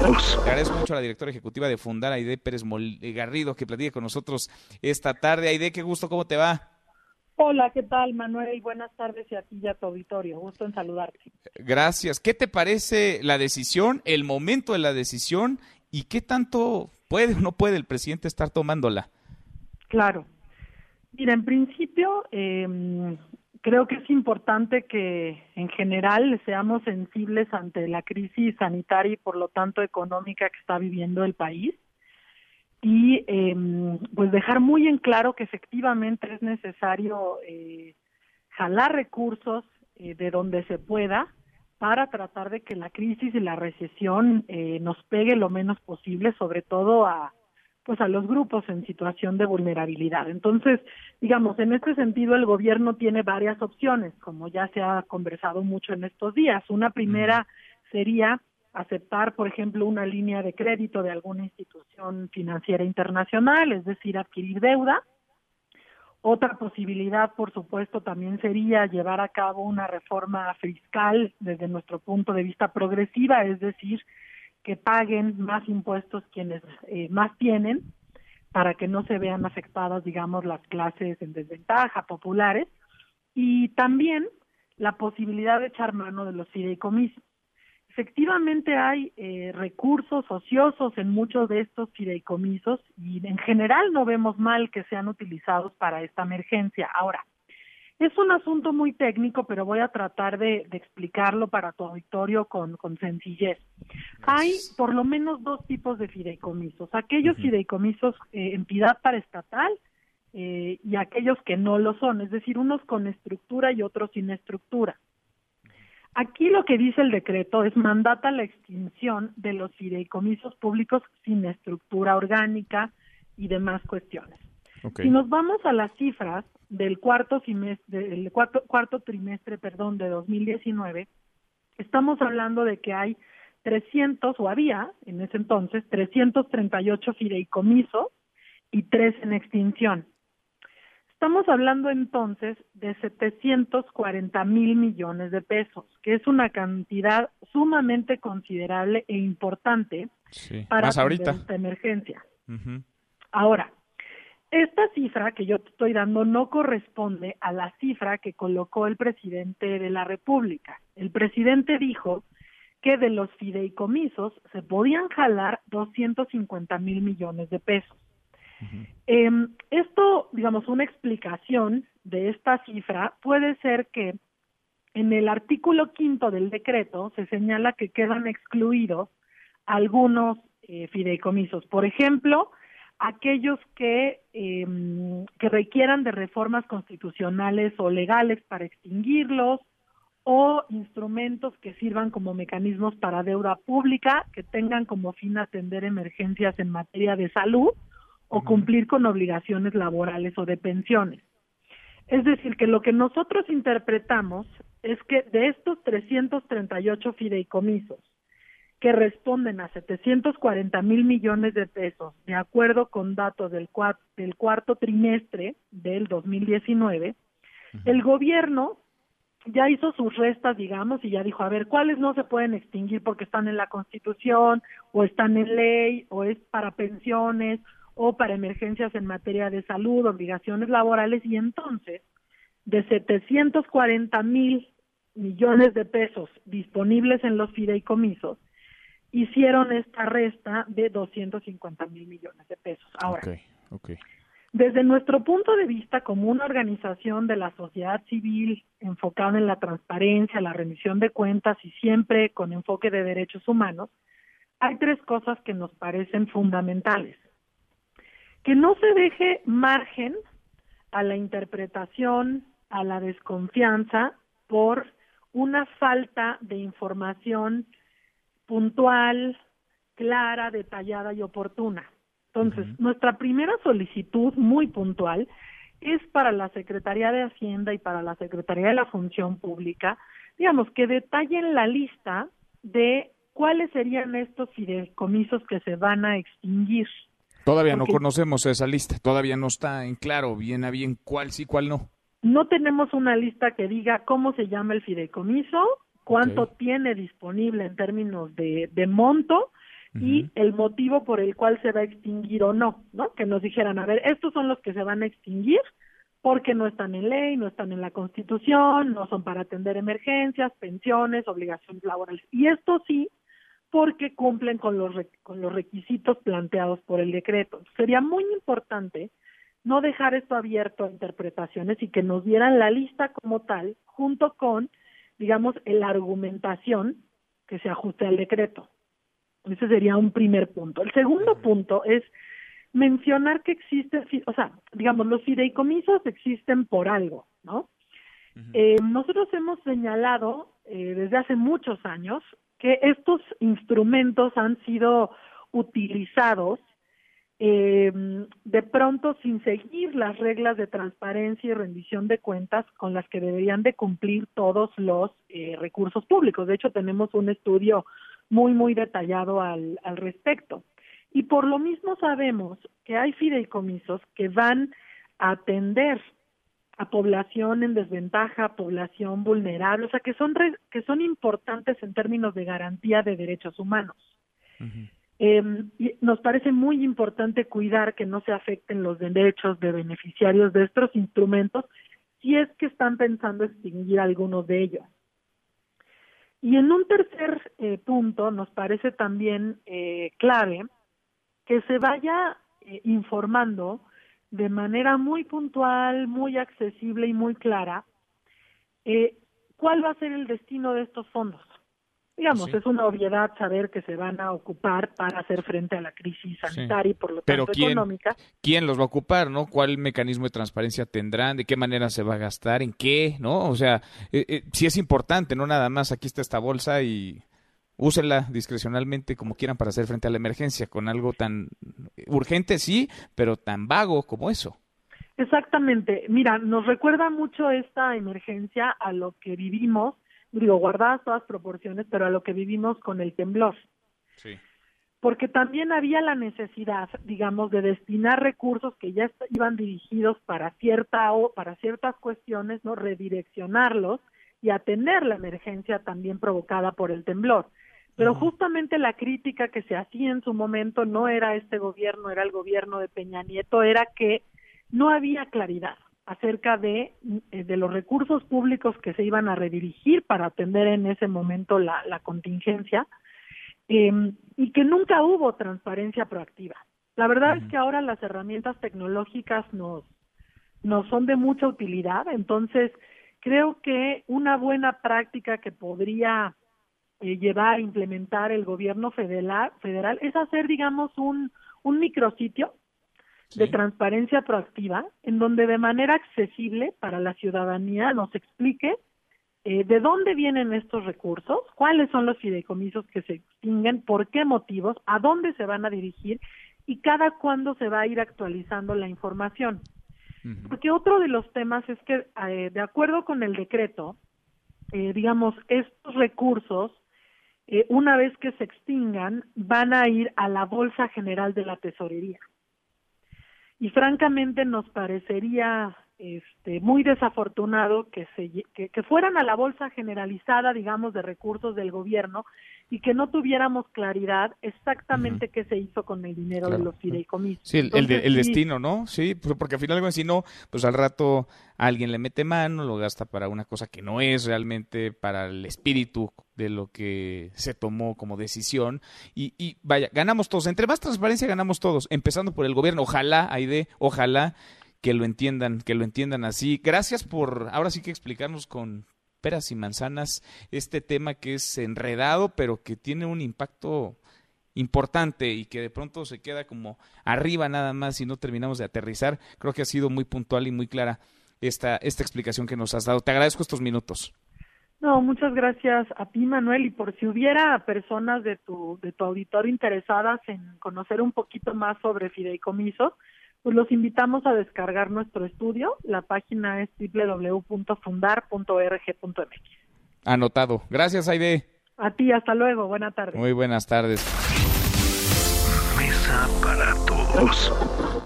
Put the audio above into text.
Le agradezco mucho a la directora ejecutiva de Fundar, Aide Pérez eh, Garrido, que platique con nosotros esta tarde. Aide, qué gusto, ¿cómo te va? Hola, ¿qué tal, Manuel? Buenas tardes y a ti y a tu auditorio. Gusto en saludarte. Gracias. ¿Qué te parece la decisión, el momento de la decisión y qué tanto puede o no puede el presidente estar tomándola? Claro. Mira, en principio, eh, creo que es importante que en general seamos sensibles ante la crisis sanitaria y por lo tanto económica que está viviendo el país. Y eh, pues dejar muy en claro que efectivamente es necesario eh, jalar recursos eh, de donde se pueda para tratar de que la crisis y la recesión eh, nos pegue lo menos posible, sobre todo a pues a los grupos en situación de vulnerabilidad. Entonces, digamos, en este sentido el gobierno tiene varias opciones, como ya se ha conversado mucho en estos días. Una primera sería aceptar, por ejemplo, una línea de crédito de alguna institución financiera internacional, es decir, adquirir deuda. Otra posibilidad, por supuesto, también sería llevar a cabo una reforma fiscal desde nuestro punto de vista progresiva, es decir, que paguen más impuestos quienes eh, más tienen para que no se vean afectadas, digamos, las clases en desventaja populares y también la posibilidad de echar mano de los fideicomisos. Efectivamente hay eh, recursos ociosos en muchos de estos fideicomisos y en general no vemos mal que sean utilizados para esta emergencia. Ahora, es un asunto muy técnico, pero voy a tratar de, explicarlo para tu auditorio con, con sencillez. Hay por lo menos dos tipos de fideicomisos. Aquellos fideicomisos eh, entidad paraestatal eh, y aquellos que no lo son, es decir, unos con estructura y otros sin estructura. Aquí lo que dice el decreto es mandata la extinción de los fideicomisos públicos sin estructura orgánica y demás cuestiones. Si nos vamos a las cifras del cuarto semestre, del cuarto, cuarto trimestre, perdón, de 2019, estamos hablando de que hay 300 o había en ese entonces 338 fideicomisos y tres en extinción. Estamos hablando entonces de 740 mil millones de pesos, que es una cantidad sumamente considerable e importante para esta emergencia. Ahora, esta cifra que yo te estoy dando no corresponde a la cifra que colocó el presidente de la República. El presidente dijo que de los fideicomisos se podían jalar 250 mil millones de pesos. Em, esto, digamos, una explicación de esta cifra puede ser que en el artículo quinto del decreto se señala que quedan excluidos algunos eh, fideicomisos. Por ejemplo, aquellos que, eh, que requieran de reformas constitucionales o legales para extinguirlos o instrumentos que sirvan como mecanismos para deuda pública, que tengan como fin atender emergencias en materia de salud o cumplir con obligaciones laborales o de pensiones. Es decir, que lo que nosotros interpretamos es que de estos 338 fideicomisos, que responden a 740 mil millones de pesos, de acuerdo con datos del, del cuarto trimestre del 2019, el gobierno ya hizo sus restas, digamos, y ya dijo, a ver, ¿cuáles no se pueden extinguir porque están en la Constitución o están en ley o es para pensiones o para emergencias en materia de salud, obligaciones laborales? Y entonces, de 740 mil millones de pesos disponibles en los fideicomisos, hicieron esta resta de 250 mil millones de pesos. Ahora, desde nuestro punto de vista como una organización de la sociedad civil enfocada en la transparencia, la remisión de cuentas y siempre con enfoque de derechos humanos, hay tres cosas que nos parecen fundamentales. Que no se deje margen a la interpretación, a la desconfianza por una falta de información puntual, clara, detallada y oportuna. Entonces, nuestra primera solicitud muy puntual es para la Secretaría de Hacienda y para la Secretaría de la Función Pública, digamos, que detallen la lista de cuáles serían estos fideicomisos que se van a extinguir. Todavía no conocemos esa lista, todavía no está en claro bien a bien cuál sí, cuál no. No tenemos una lista que diga cómo se llama el fideicomiso, cuánto tiene disponible en términos de, de monto y el motivo por el cual se va a extinguir o no, ¿no? Que nos dijeran, a ver, estos son los que se van a extinguir porque no están en ley, no están en la Constitución, no son para atender emergencias, pensiones, obligaciones laborales. Y esto sí, porque cumplen con los, con los requisitos planteados por el decreto. Sería muy importante no dejar esto abierto a interpretaciones y que nos dieran la lista como tal, junto con, digamos, la argumentación que se ajuste al decreto. Ese sería un primer punto. El segundo punto es mencionar que existen, o sea, digamos, los fideicomisos existen por algo, ¿no? eh, nosotros hemos señalado eh, desde hace muchos años que estos instrumentos han sido utilizados eh, de pronto sin seguir las reglas de transparencia y rendición de cuentas con las que deberían de cumplir todos los eh, recursos públicos. De hecho, tenemos un estudio muy, muy detallado al, al respecto. Y por lo mismo sabemos que hay fideicomisos que van a atender a población en desventaja, población vulnerable, o sea, que son, que son importantes en términos de garantía de derechos humanos. Eh, nos parece muy importante cuidar que no se afecten los derechos de beneficiarios de estos instrumentos si es que están pensando extinguir algunos de ellos. Y en un tercer eh, punto nos parece también eh, clave que se vaya eh, informando de manera muy puntual, muy accesible y muy clara cuál va a ser el destino de estos fondos. Digamos, es una obviedad saber que se van a ocupar para hacer frente a la crisis sanitaria y por lo tanto quién, económica. ¿Quién los va a ocupar, no? ¿Cuál mecanismo de transparencia tendrán? ¿De qué manera se va a gastar? ¿En qué? ¿No? O sea, eh, eh, sí es importante, no nada más aquí está esta bolsa y úsela discrecionalmente como quieran para hacer frente a la emergencia, con algo tan urgente, sí, pero tan vago como eso. Exactamente. Mira, nos recuerda mucho esta emergencia a lo que vivimos, digo, guardadas todas proporciones, pero a lo que vivimos con el temblor. Sí. Porque también había la necesidad, digamos, de destinar recursos que ya iban dirigidos para cierta o para ciertas cuestiones, no redireccionarlos y atender la emergencia también provocada por el temblor. Pero justamente la crítica que se hacía en su momento no era este gobierno, era el gobierno de Peña Nieto, era que no había claridad acerca de, eh, de los recursos públicos que se iban a redirigir para atender en ese momento la, la contingencia eh, y que nunca hubo transparencia proactiva. La verdad es que ahora las herramientas tecnológicas nos, nos son de mucha utilidad, entonces creo que una buena práctica que podría eh, llevar a implementar el gobierno federal, federal es hacer, digamos, un, un micrositio de transparencia proactiva en donde de manera accesible para la ciudadanía nos explique eh, de dónde vienen estos recursos, cuáles son los fideicomisos que se extinguen, por qué motivos, a dónde se van a dirigir y cada cuándo se va a ir actualizando la información. Porque otro de los temas es que, eh, de acuerdo con el decreto, eh, digamos, estos recursos eh, una vez que se extingan, van a ir a la Bolsa General de la Tesorería. Y francamente nos parecería este, muy desafortunado que, se, que, que, fueran a la bolsa generalizada, digamos, de recursos del gobierno y que no tuviéramos claridad exactamente uh -huh. qué se hizo con el dinero claro. de los fideicomisos. Sí, el, Entonces, el, el sí, destino, ¿no? Sí, pues porque al final, si no, pues al rato alguien le mete mano, lo gasta para una cosa que no es realmente para el espíritu de lo que se tomó como decisión. Y, y vaya, ganamos todos. Entre más transparencia, ganamos todos, empezando por el gobierno. Ojalá, Aide, ojalá que lo entiendan, que lo entiendan así. Gracias por ahora sí que explicarnos con peras y manzanas este tema que es enredado, pero que tiene un impacto importante y que de pronto se queda como arriba nada más y no terminamos de aterrizar. Creo que ha sido muy puntual y muy clara esta, esta explicación que nos has dado. Te agradezco estos minutos. No, muchas gracias a ti, Manuel. Y por si hubiera personas de tu, de tu auditorio interesadas en conocer un poquito más sobre fideicomisos, pues los invitamos a descargar nuestro estudio. La página es www.fundar.org.mx. Anotado. Gracias, Aide. A ti, hasta luego. Buenas tardes. Muy buenas tardes. Mesa para todos.